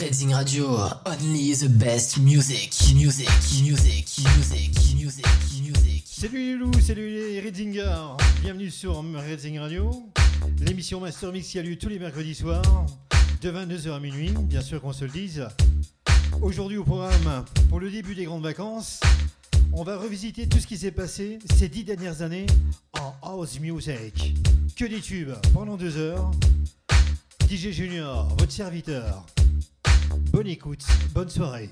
Reading Radio, only the best music, music, music, music, music, music. Salut loups, salut les Readingers, bienvenue sur Reading Radio, l'émission Master Mix qui a lieu tous les mercredis soirs, de 22h à minuit, bien sûr qu'on se le dise. Aujourd'hui au programme, pour le début des grandes vacances, on va revisiter tout ce qui s'est passé ces dix dernières années en house music. Que des tubes pendant deux heures. DJ Junior, votre serviteur. Bonne écoute, bonne soirée.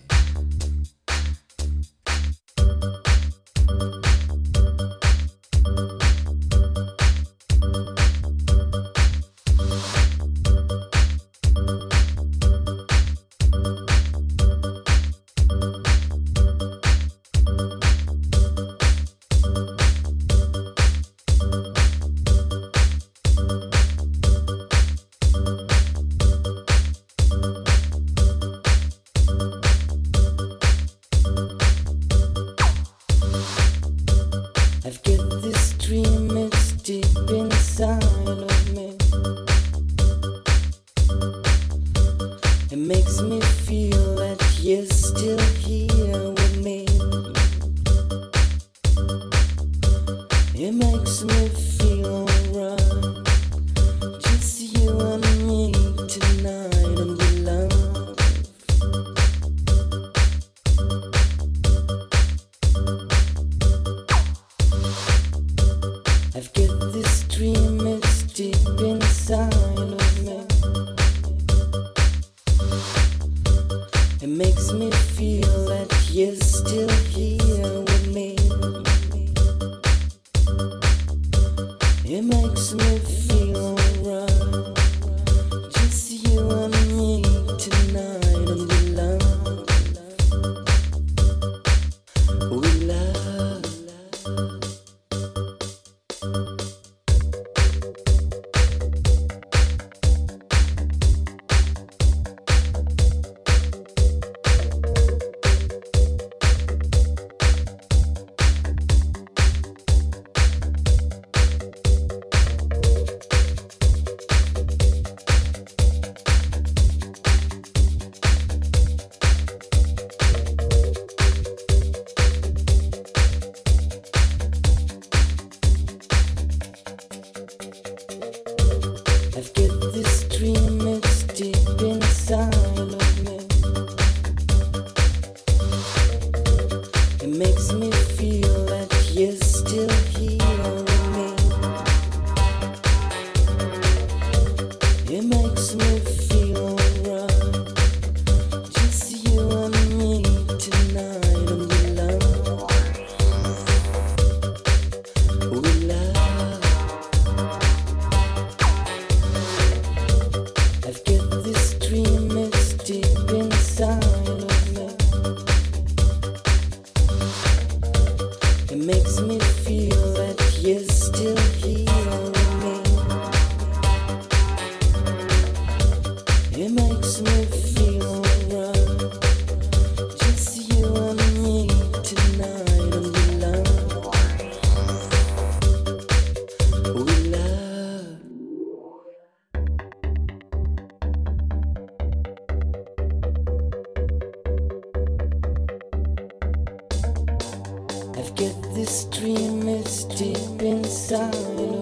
Get this dream, it's deep inside of me.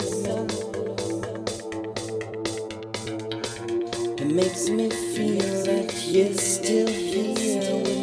It makes me feel that you're still here.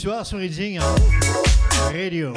Soir sur hein, Radio.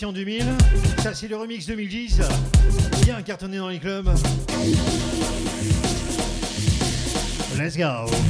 Sorti en 2000. Ça, c'est le remix 2010. Bien cartonné dans les clubs. Let's go.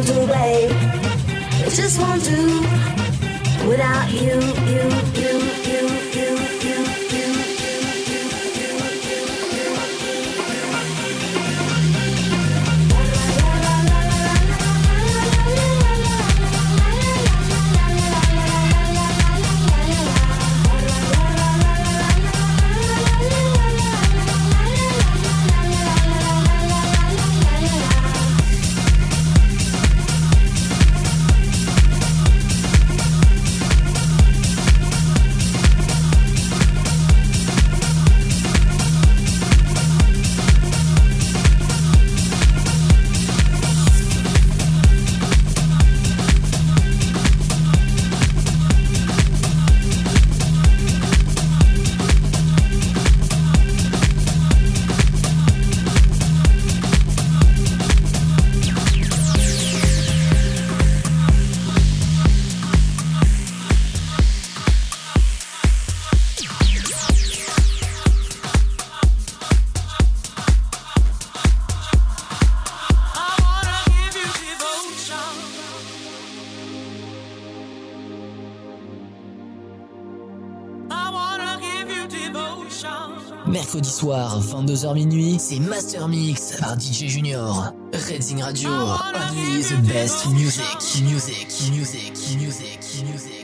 won't do, babe. Just won't do without you, you, you. Soir, 22h minuit, c'est Master Mix par DJ Junior. Redzing Radio, only the best music, music, music, music, music.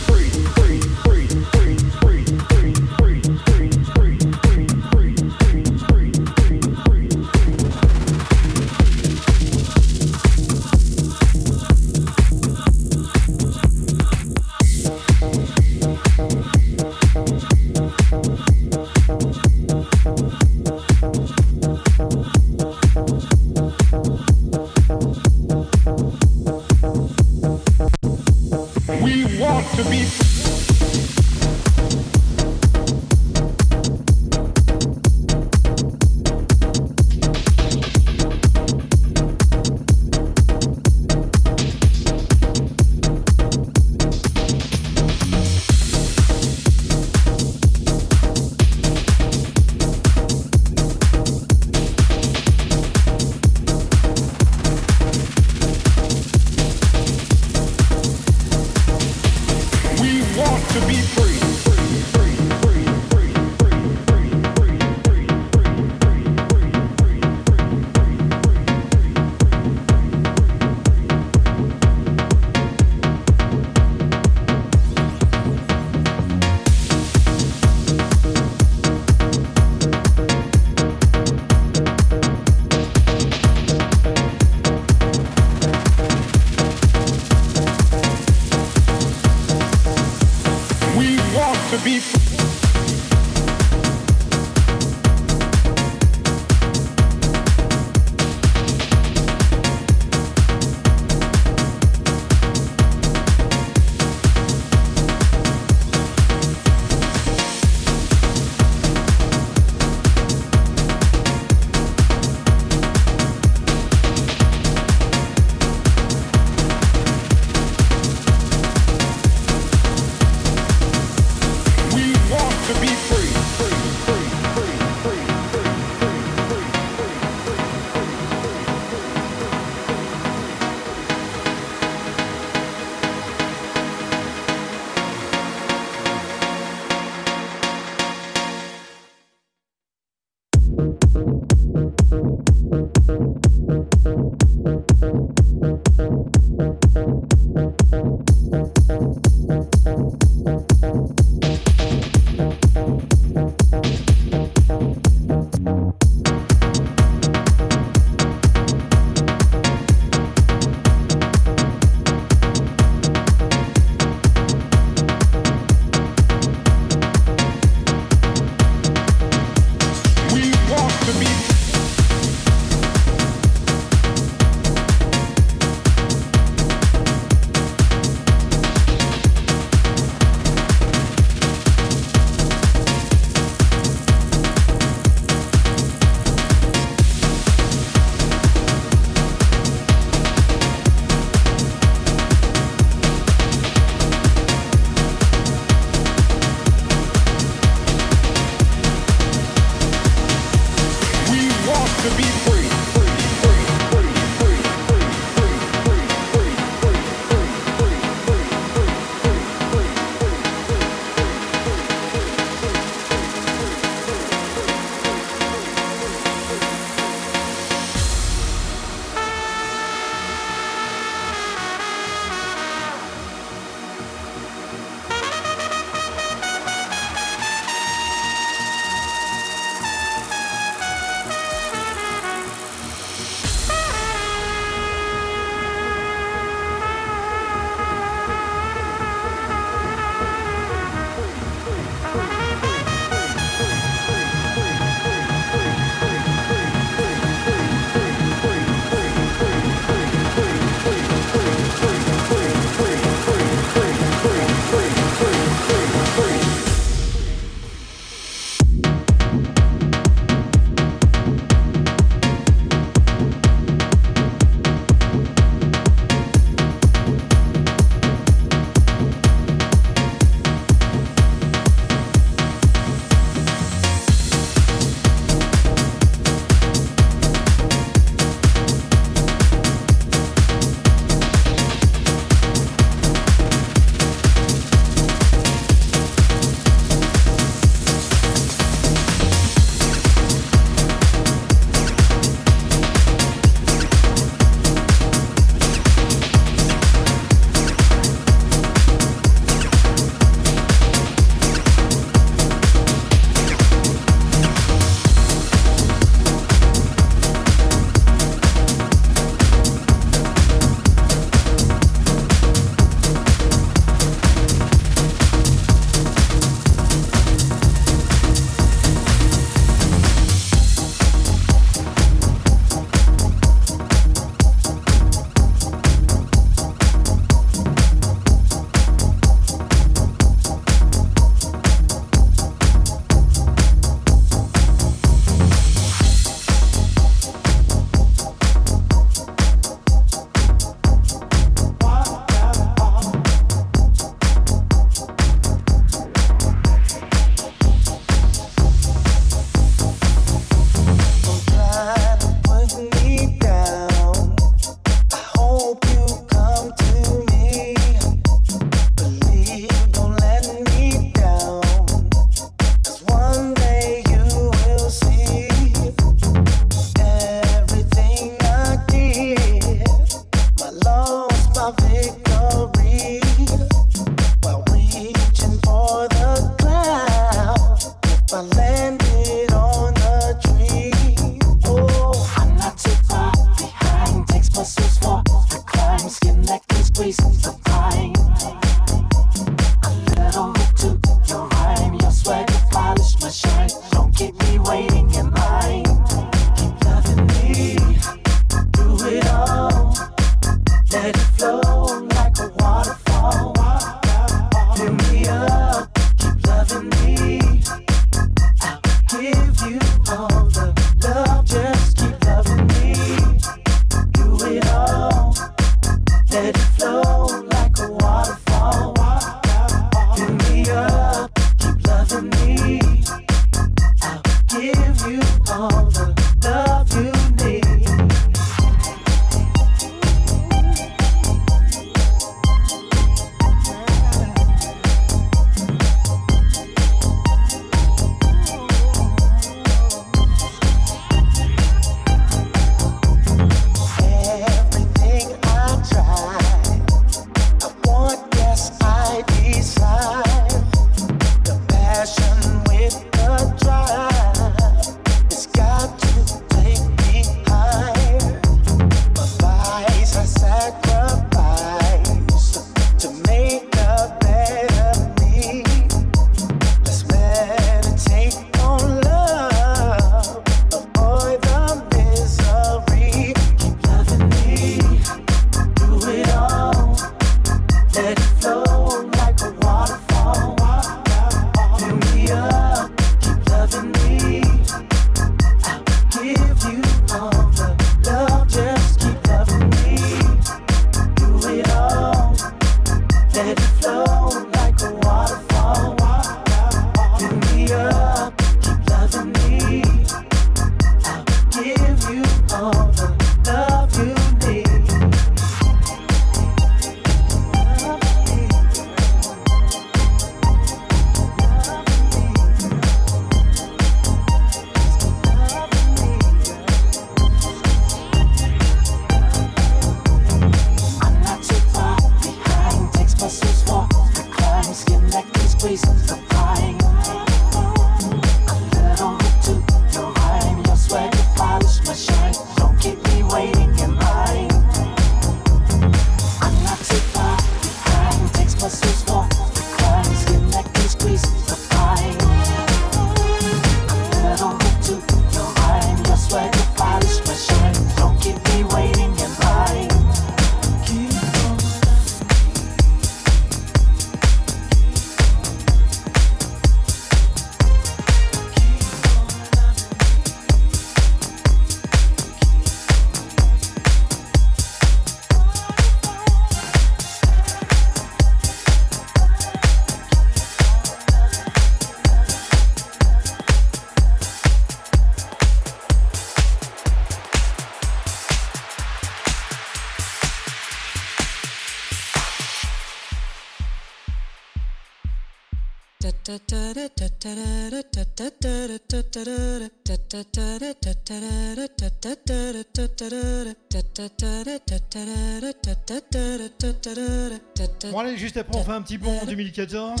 Après on fait un petit bond en 2014.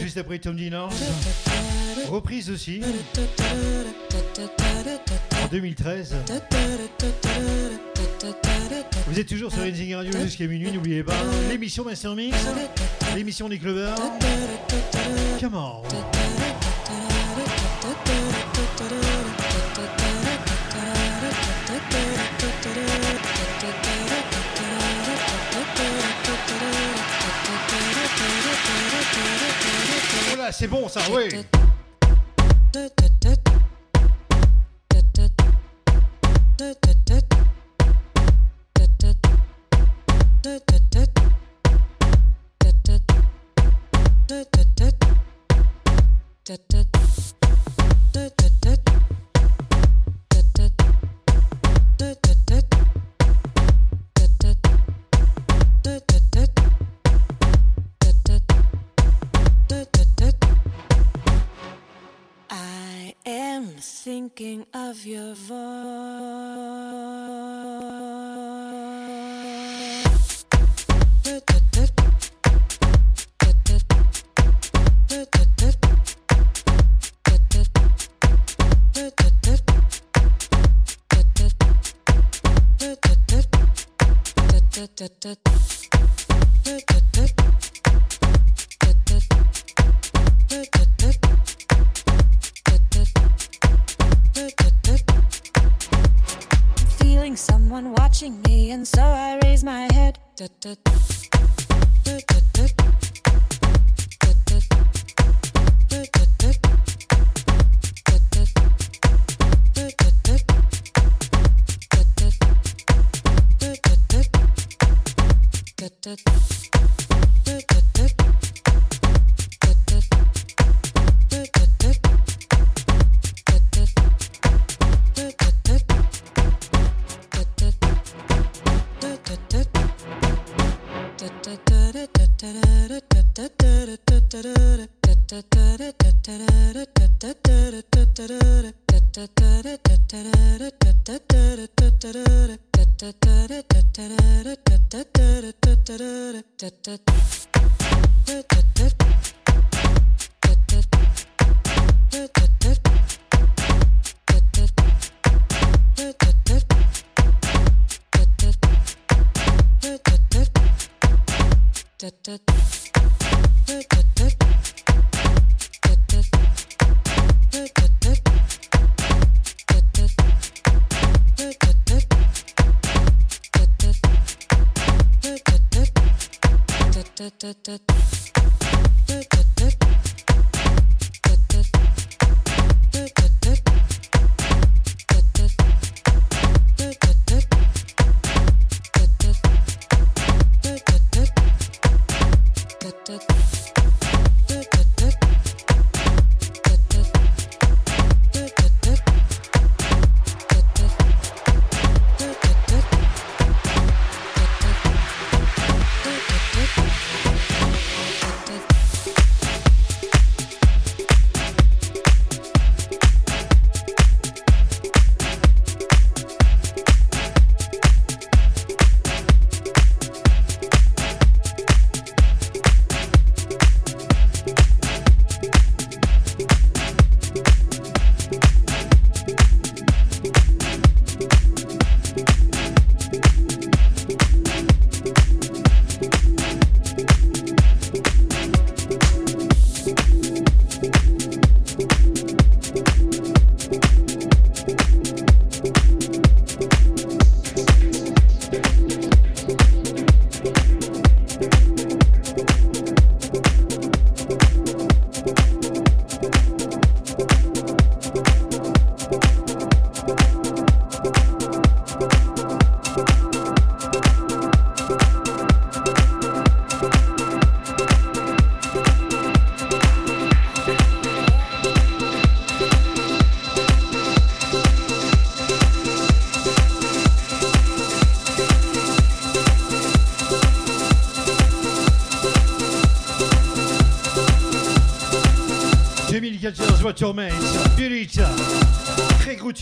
Juste après Tom Dinard. Reprise aussi. En 2013. Vous êtes toujours sur Rising Radio jusqu'à minuit, n'oubliez pas. L'émission Master Mix, l'émission des clubbers. Come on. C'est bon ça, oui. thinking of your voice. Da, da, da, da, da, da. Head. Torment, Birita, très gros.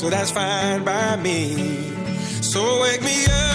so that's fine by me. So wake me up.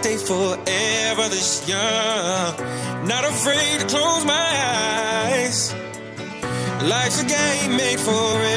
stay forever this young. Not afraid to close my eyes. Life's a game made for it.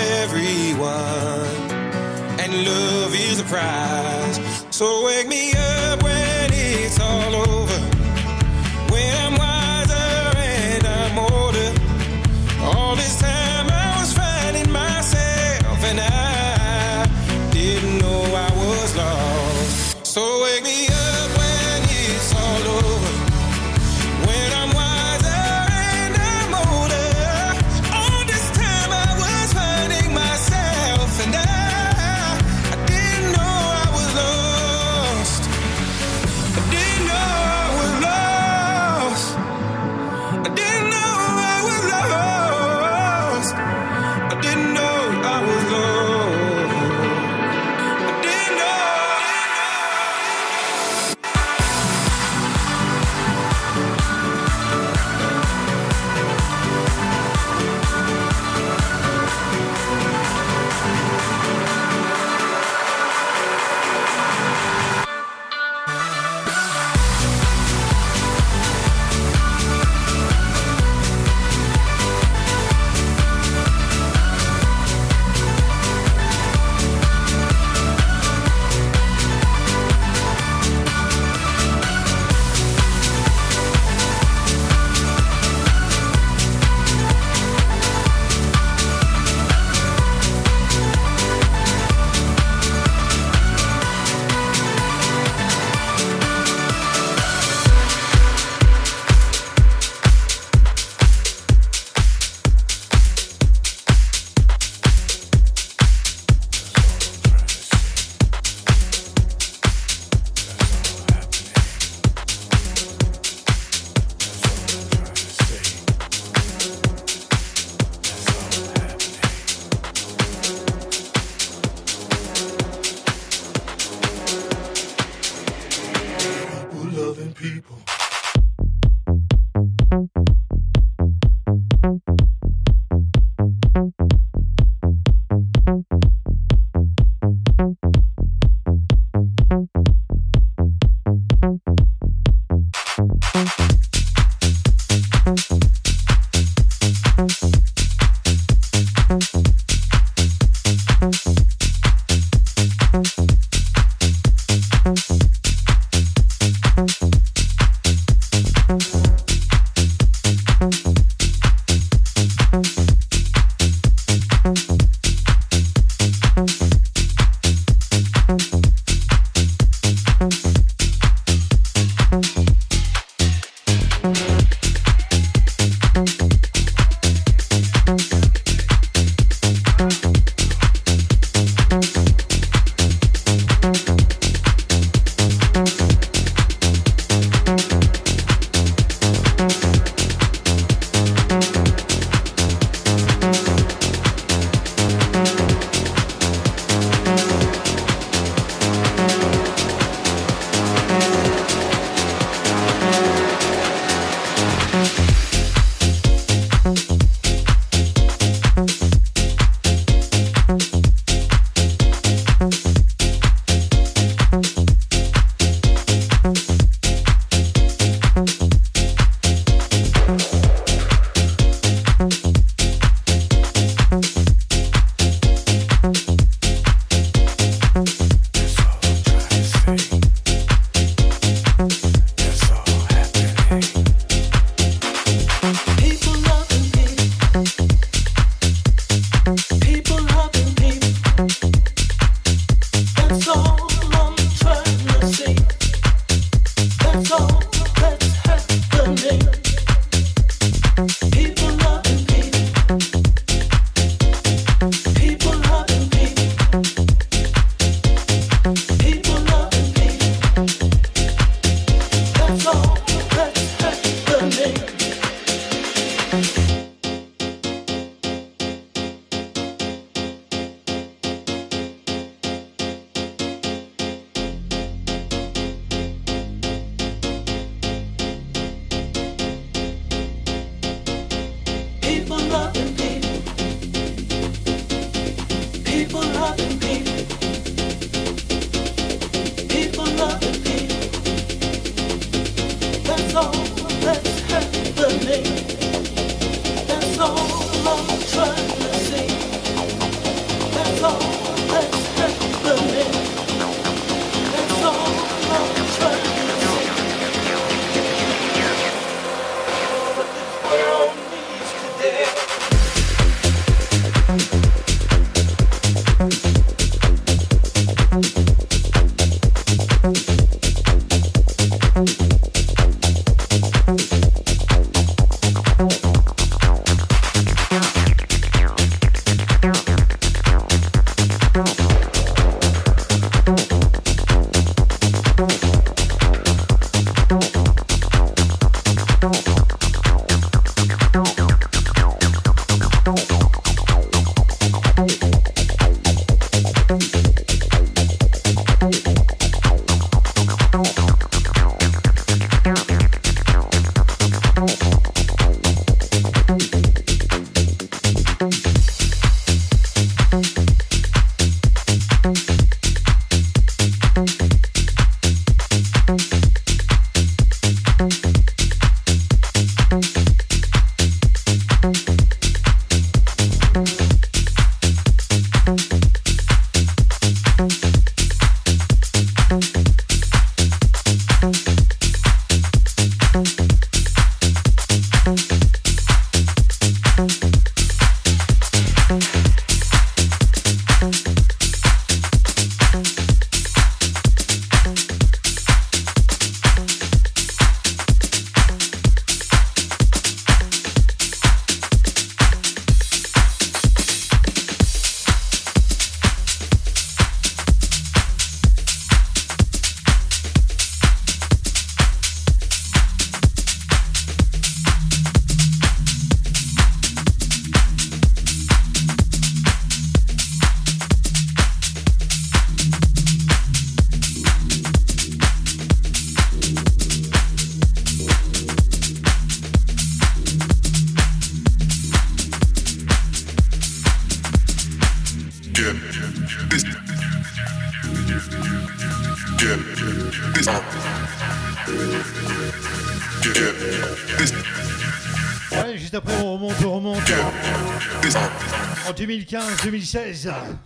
princesa.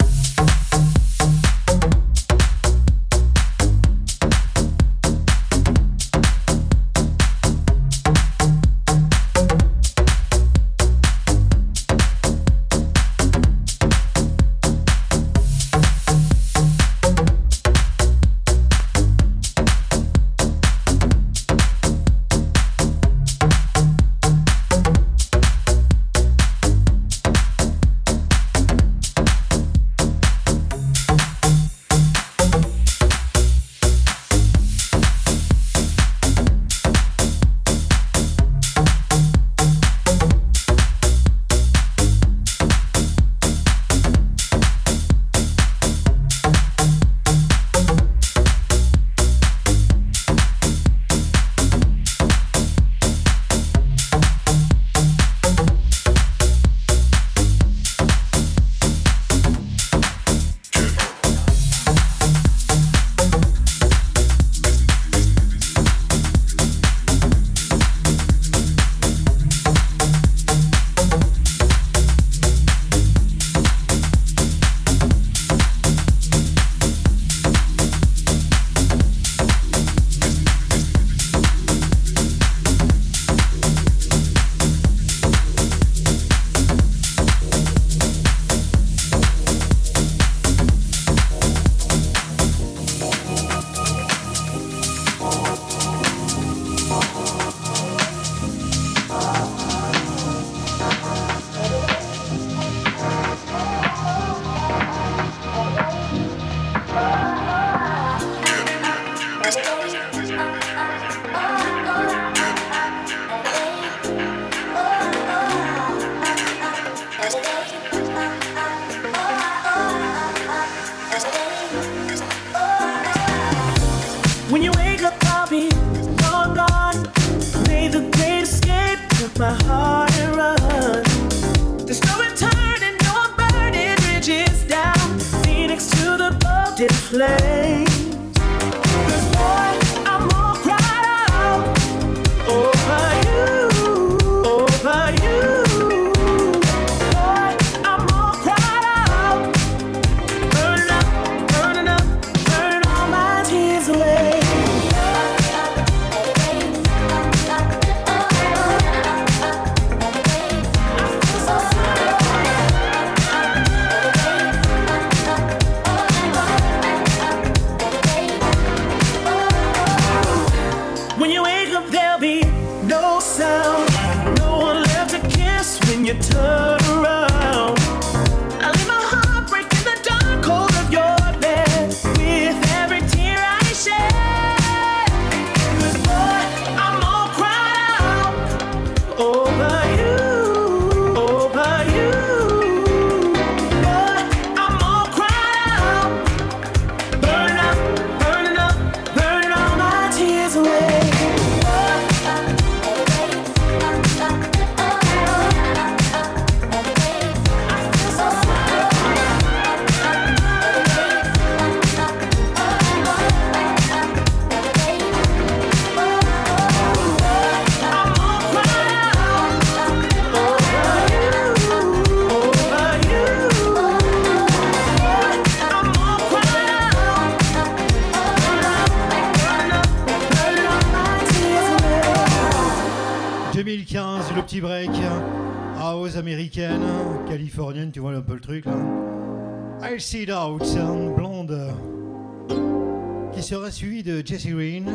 Jessie Green.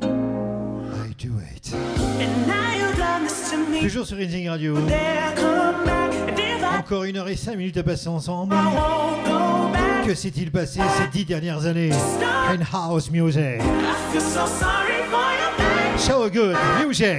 I do it. Toujours sur Rising Radio. Encore une heure et cinq minutes à passer ensemble. Que s'est-il passé ces dix dernières années? In house music? So good music.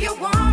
you want.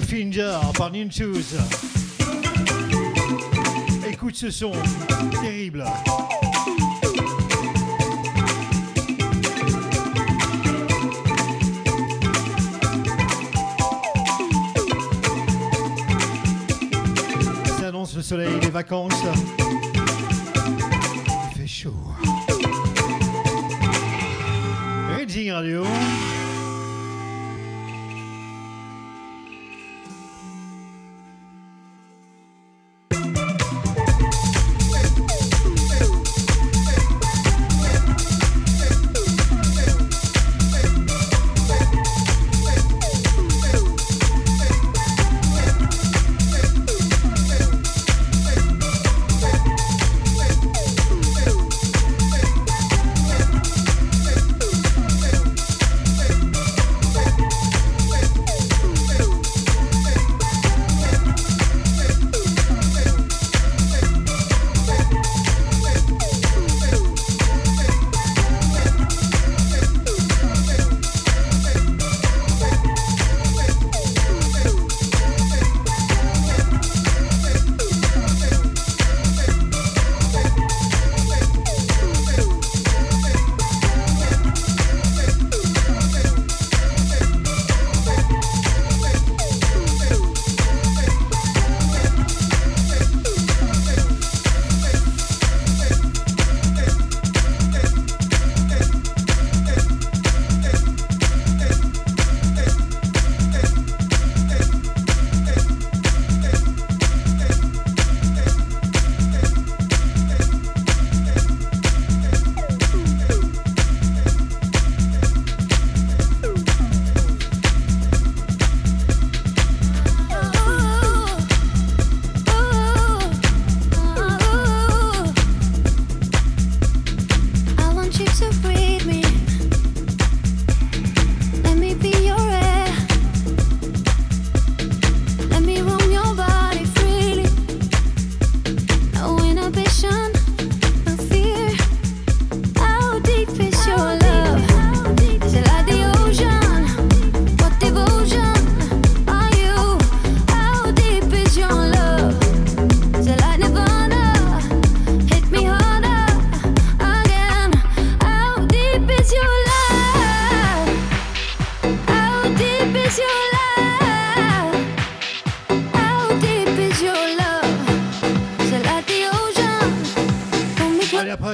Finger par Ninchus. Écoute ce son, terrible. Ça annonce le soleil, les vacances.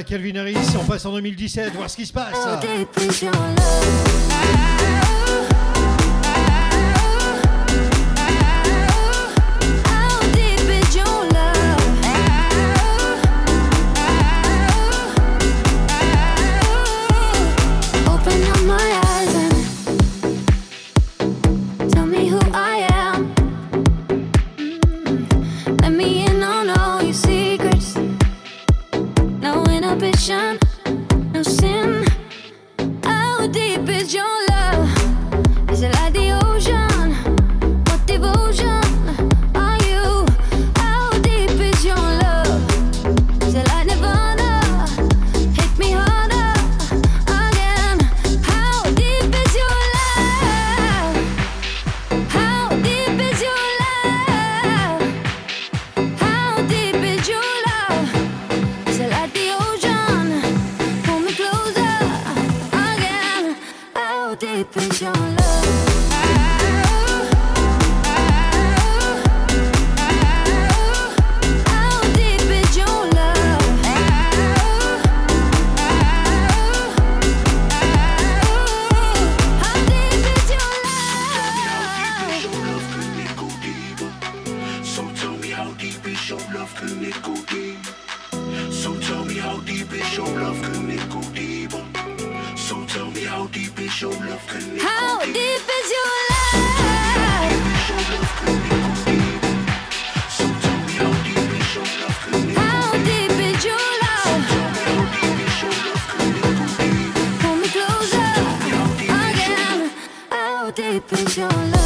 Calvin Harris, on passe en 2017, voir ce qui se passe. How deep is your love? How deep is your love? How deep is your love? Closer again. How deep is your love?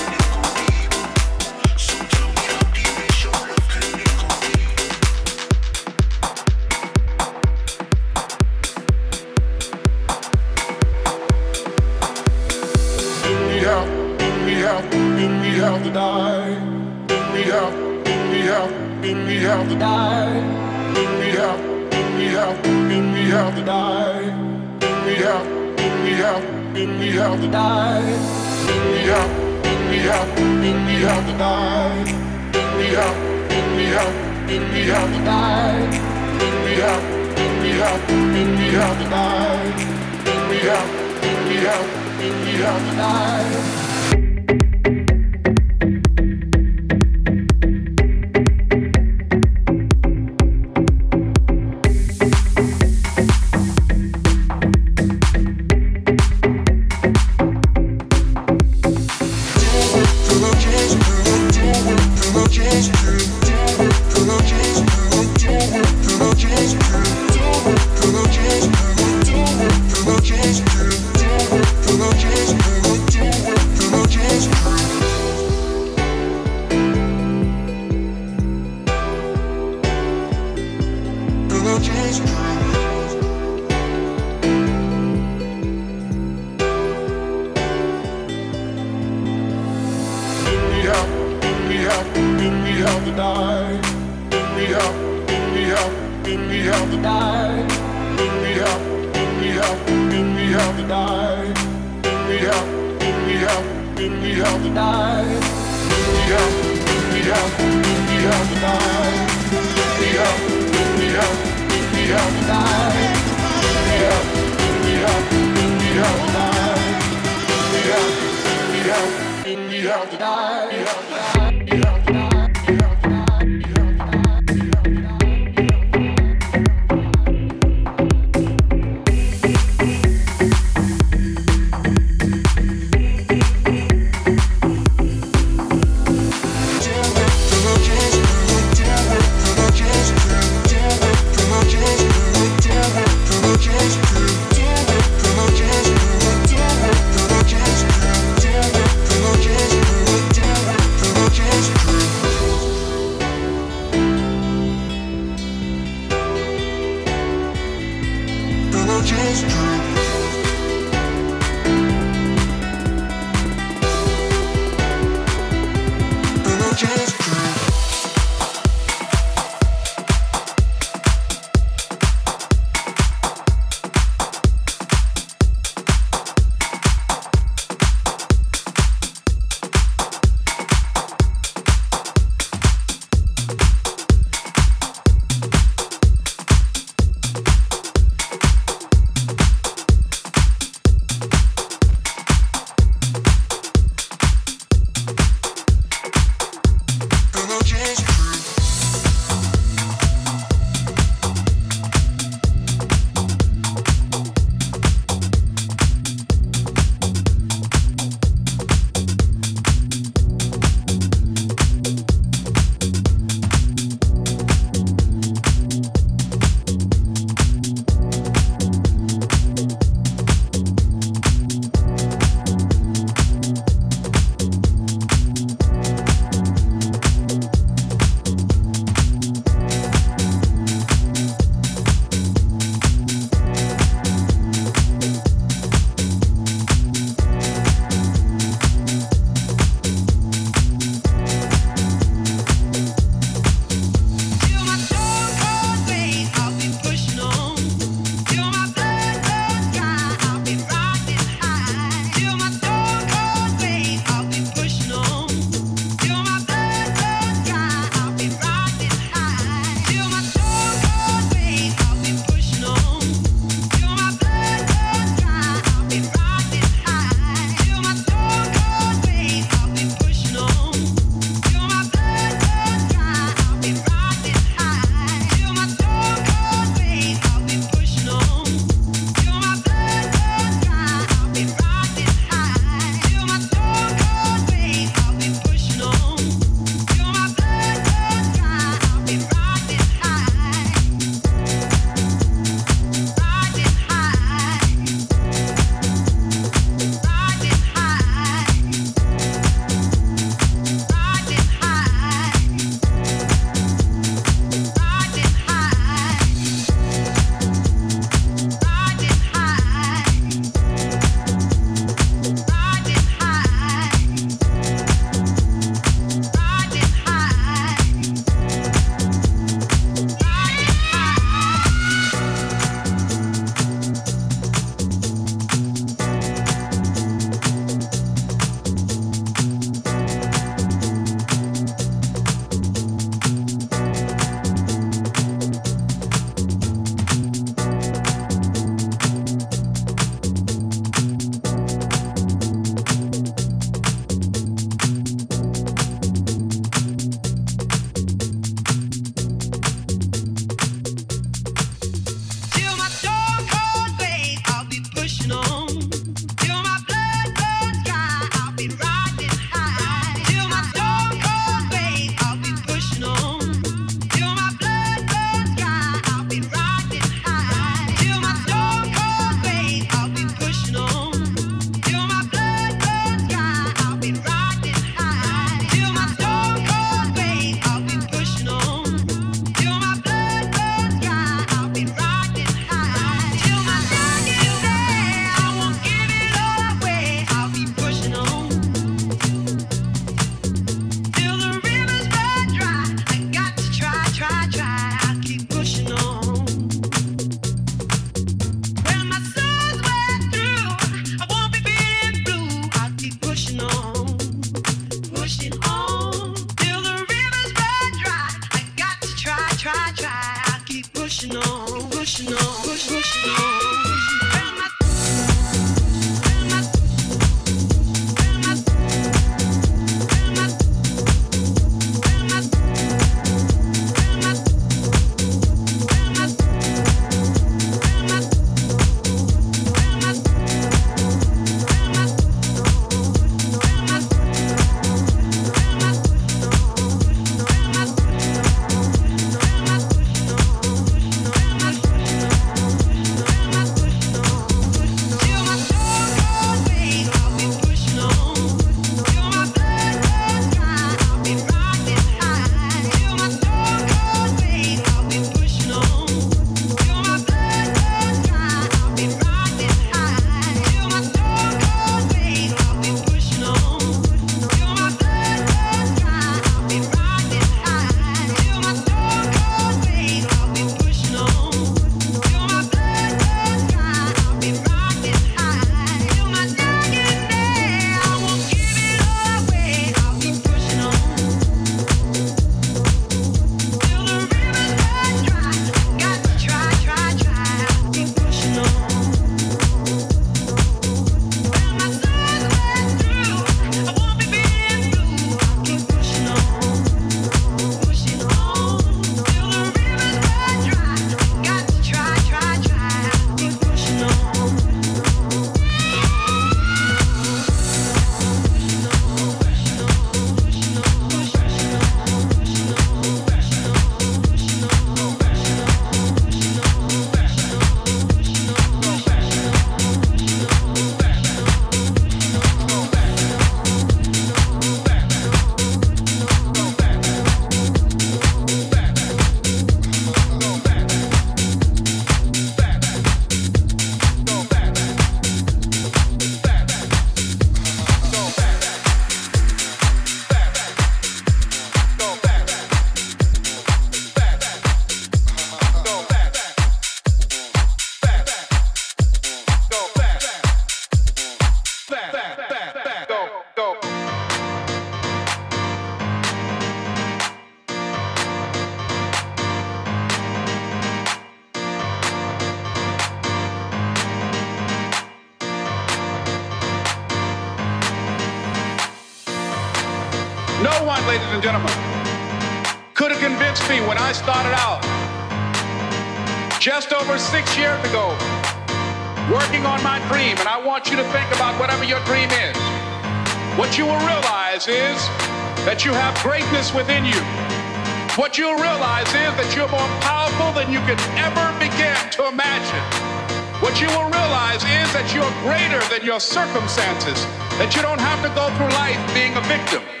That you're greater than your circumstances, that you don't have to go through life being a victim.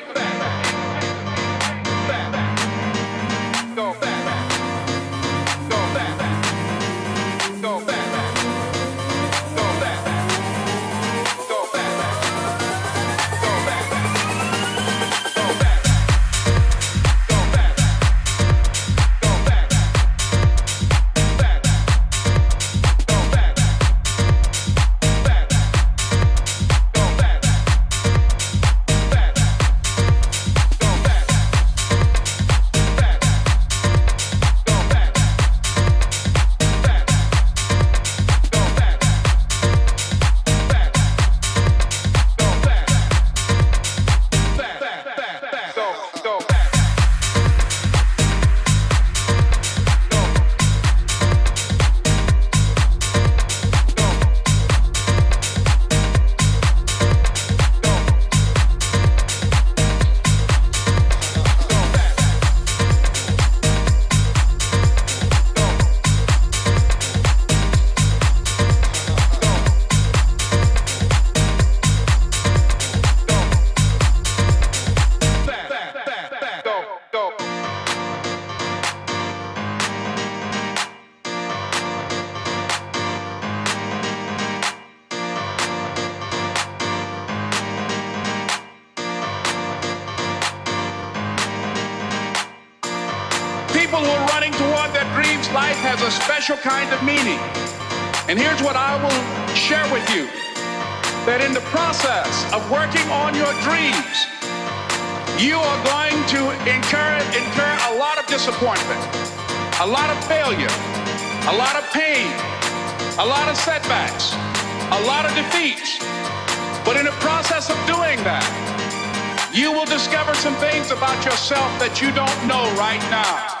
a lot of pain, a lot of setbacks, a lot of defeats. But in the process of doing that, you will discover some things about yourself that you don't know right now.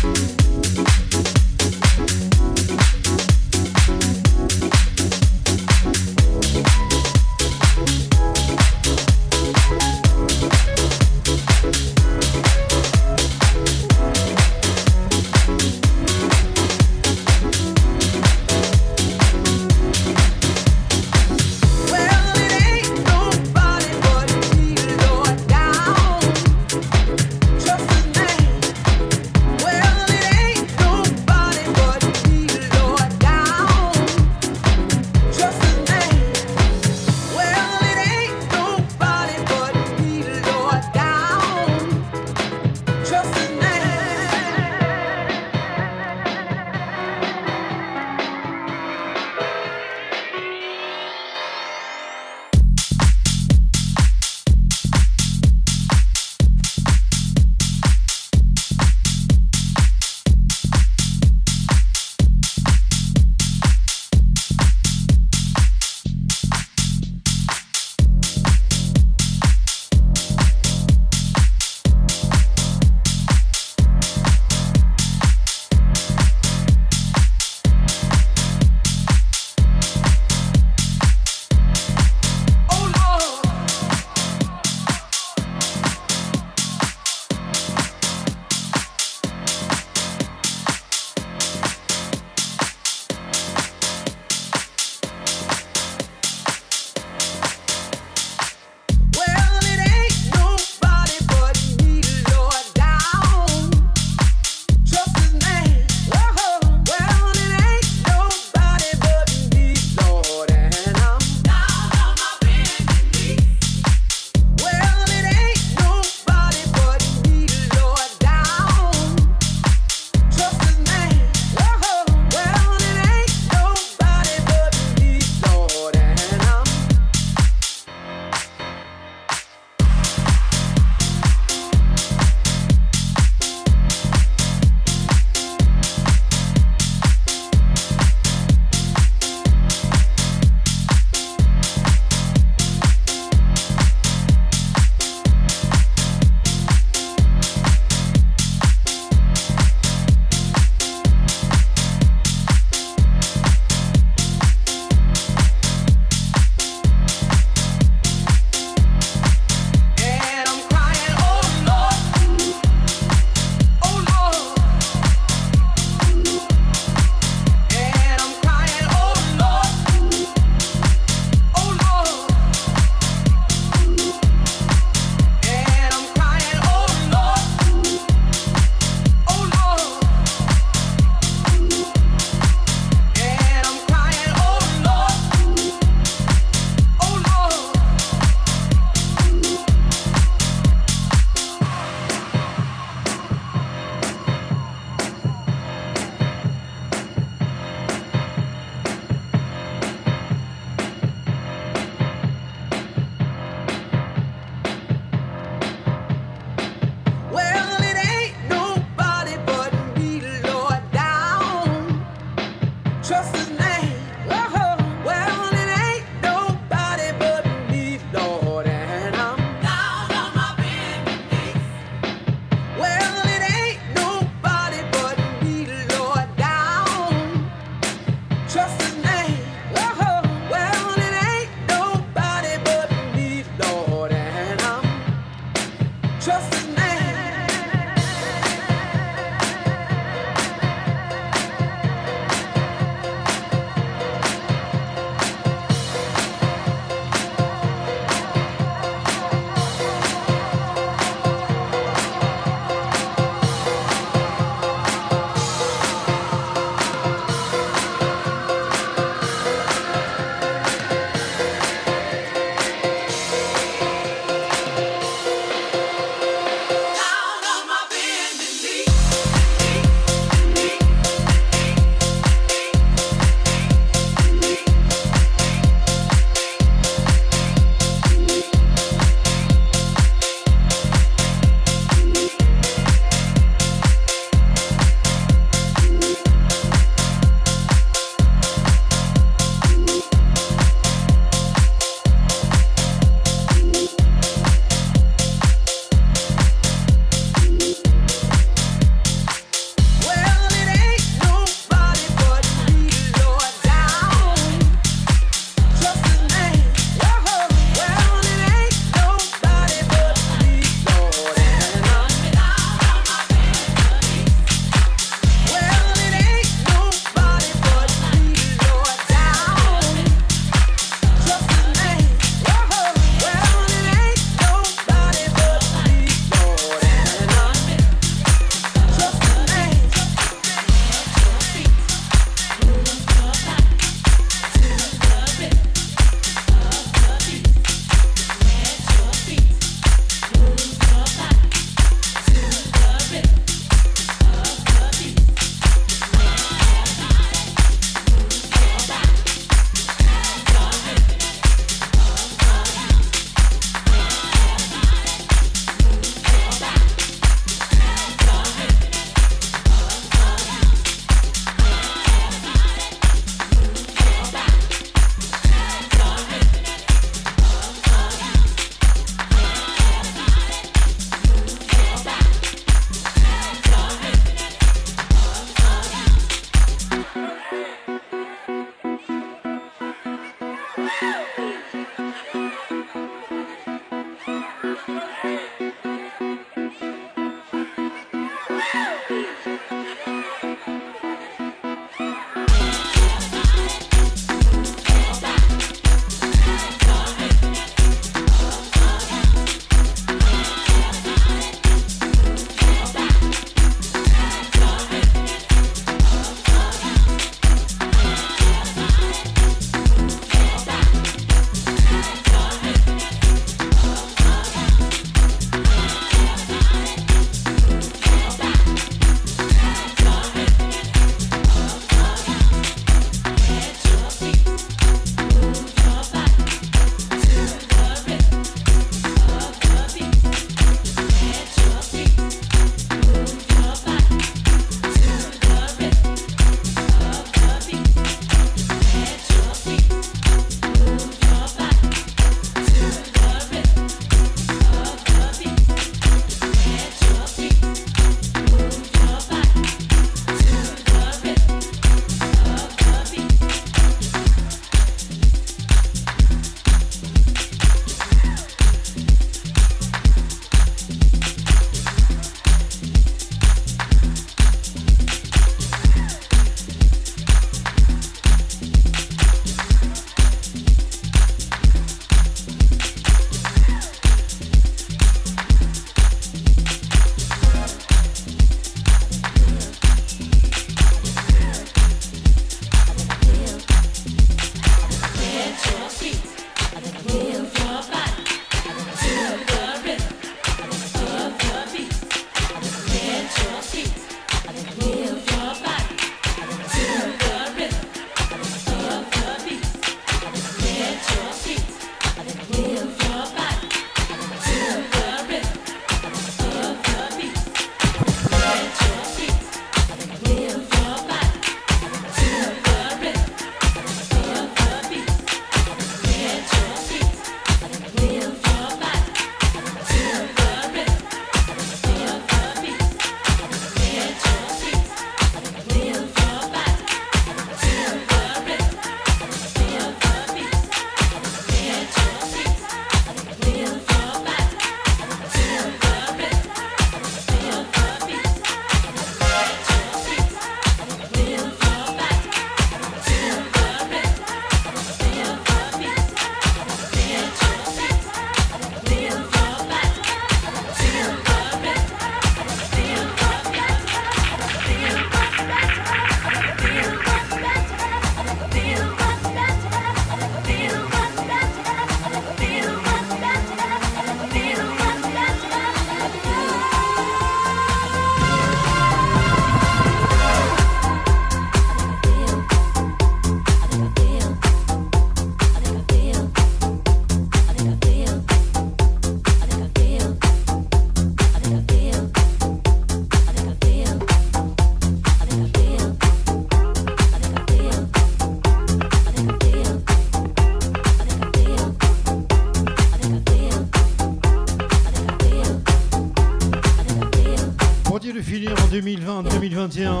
2020-2021.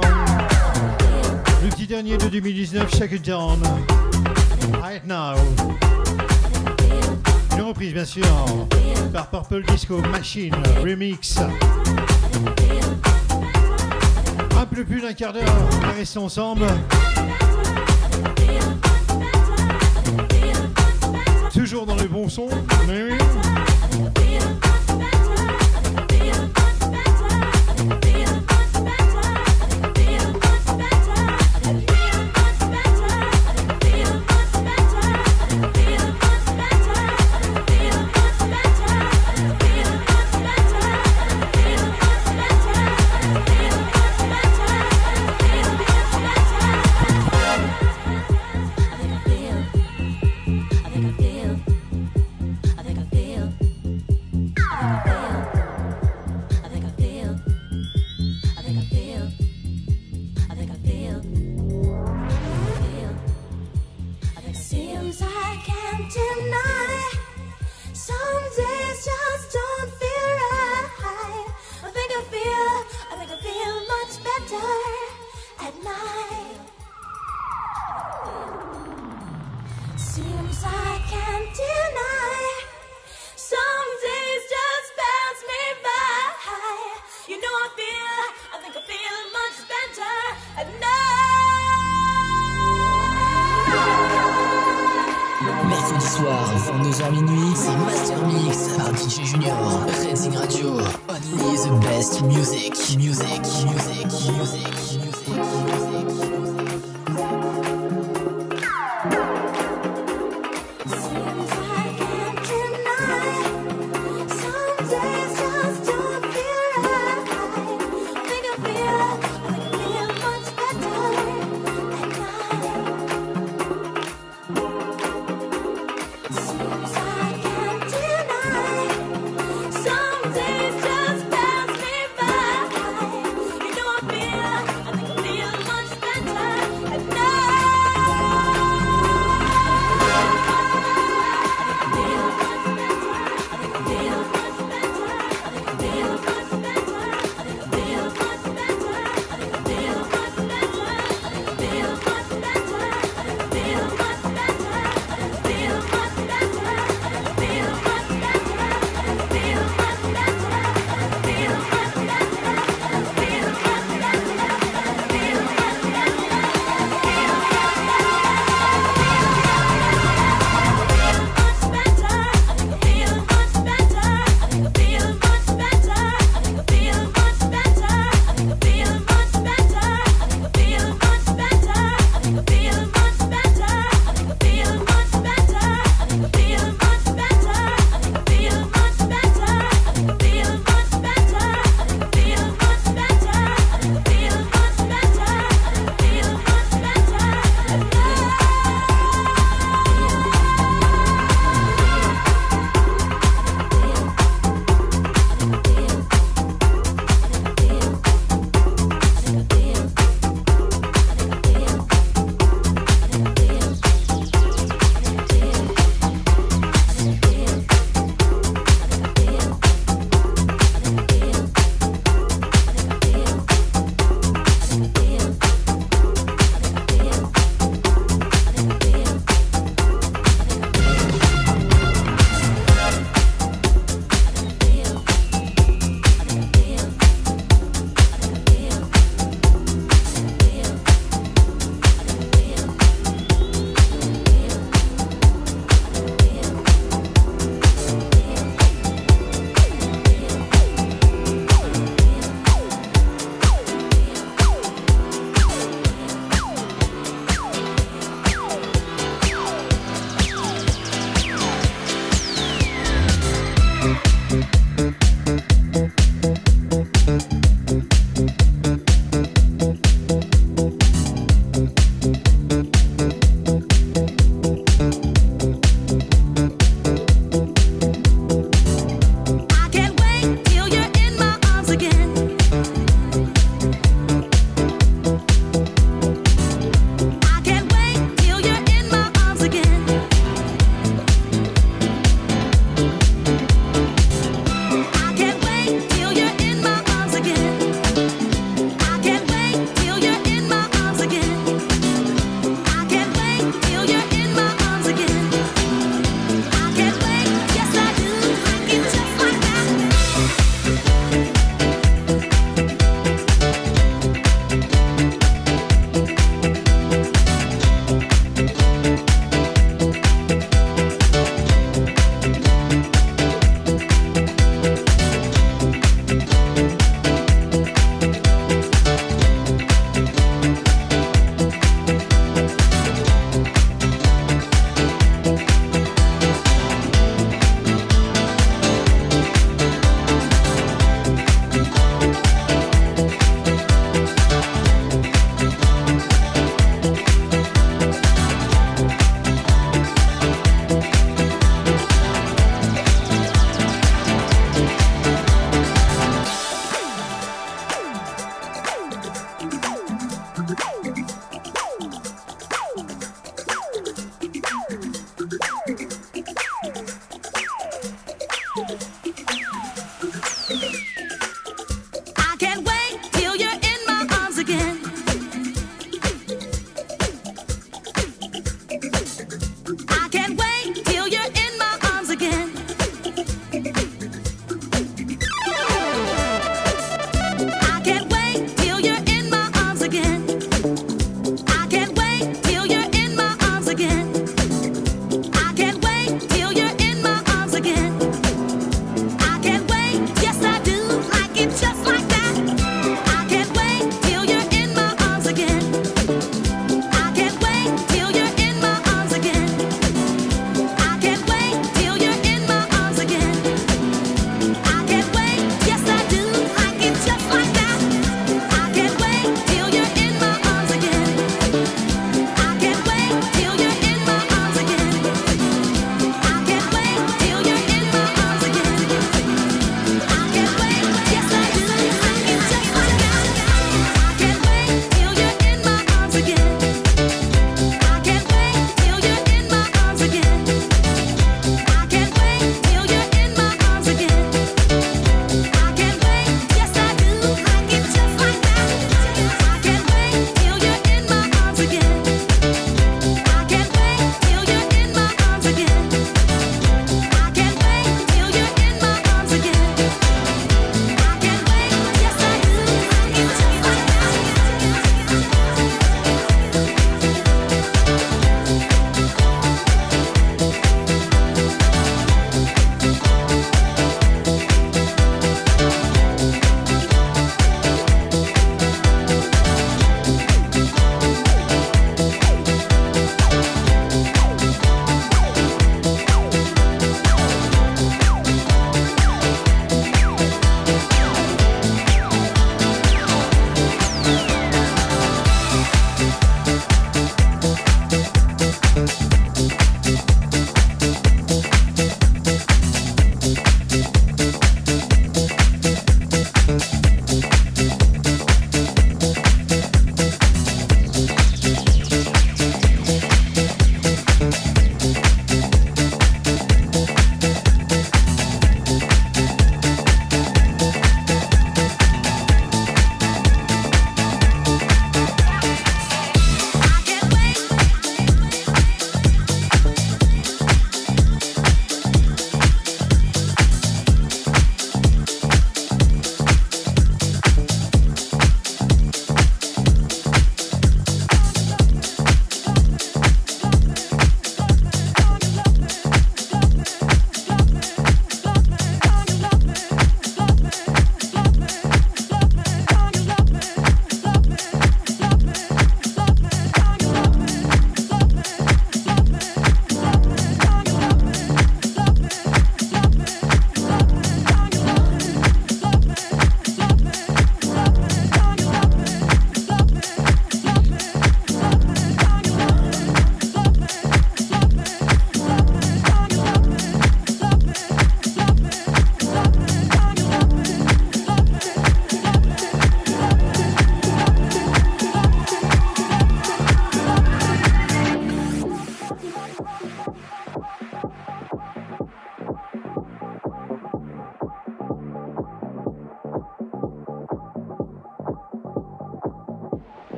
Le petit dernier de 2019, Shake Down. Right Now. Une reprise, bien sûr, par Purple Disco Machine Remix. Un peu plus d'un quart d'heure, restons ensemble. Toujours dans le bon son.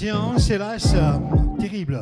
2021, c'est là, ça. Terrible.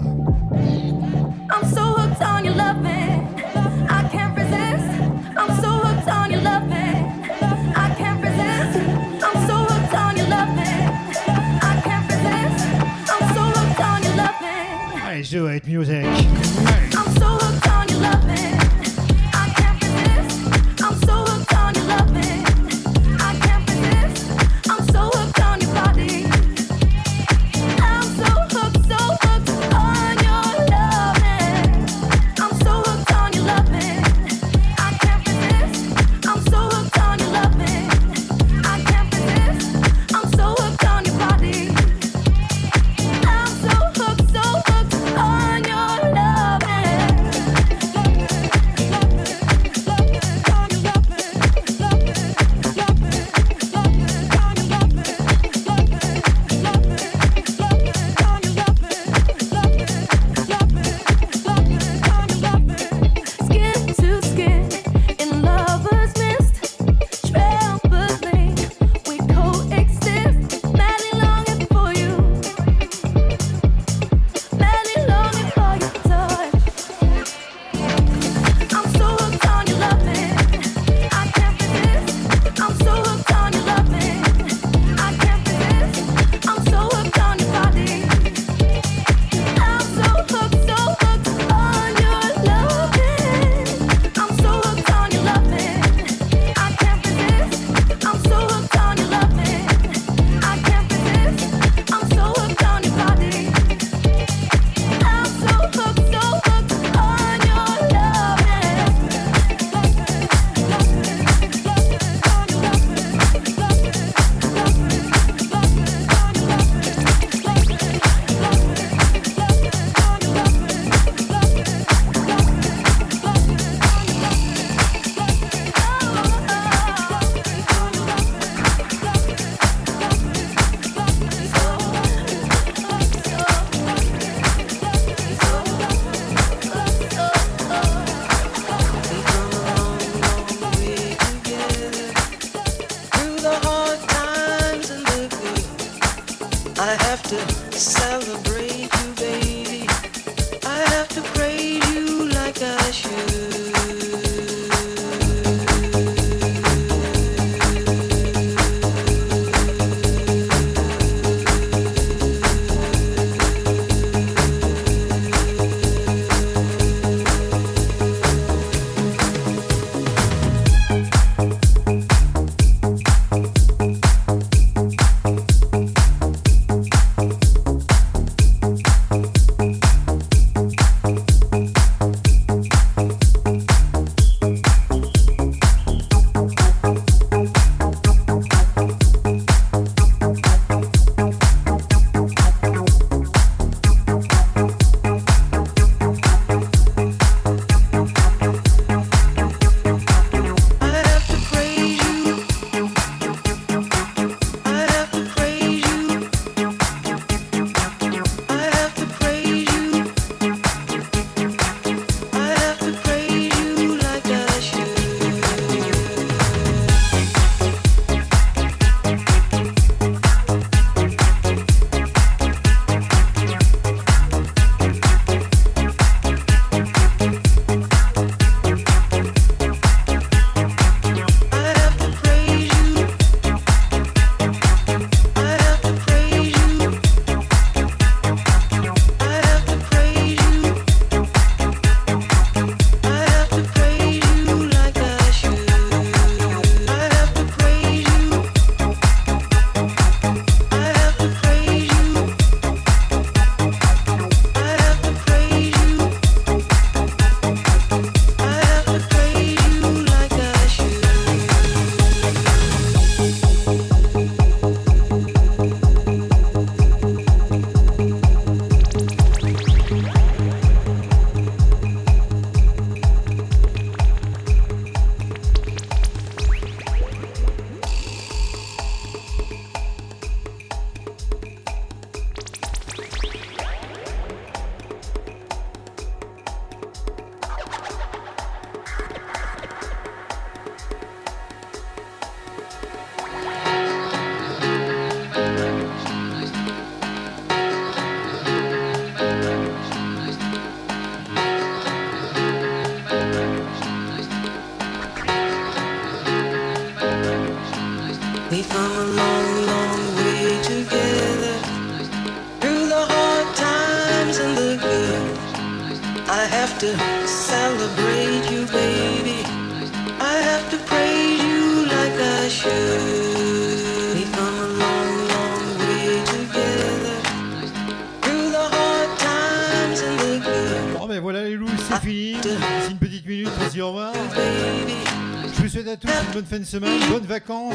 Fin de semaine, bonnes vacances.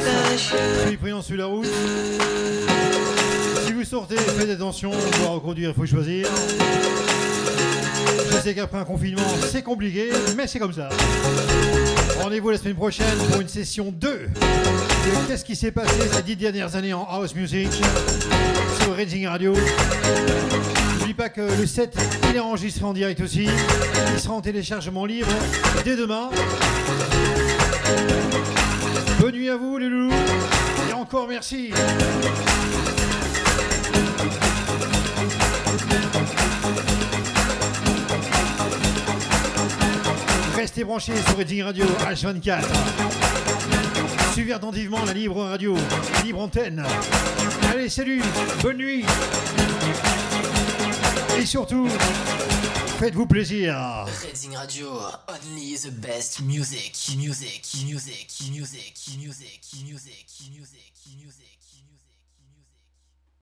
Soyez prudents sur la route. Si vous sortez, faites attention, pour reconduire, il faut choisir. Je sais qu'après un confinement, c'est compliqué, mais c'est comme ça. Rendez-vous la semaine prochaine pour une session 2 de Qu'est-ce qui s'est passé ces dix dernières années en house music sur Raging Radio. N'oublie pas que le set, il est enregistré en direct aussi. Il sera en téléchargement libre dès demain merci. Restez branchés sur Reading Radio H24. Suivez attentivement la libre radio, libre antenne. Allez, salut, bonne nuit. Et surtout, faites-vous plaisir. Reading Radio, only the best music, music, music, music, music, music, music.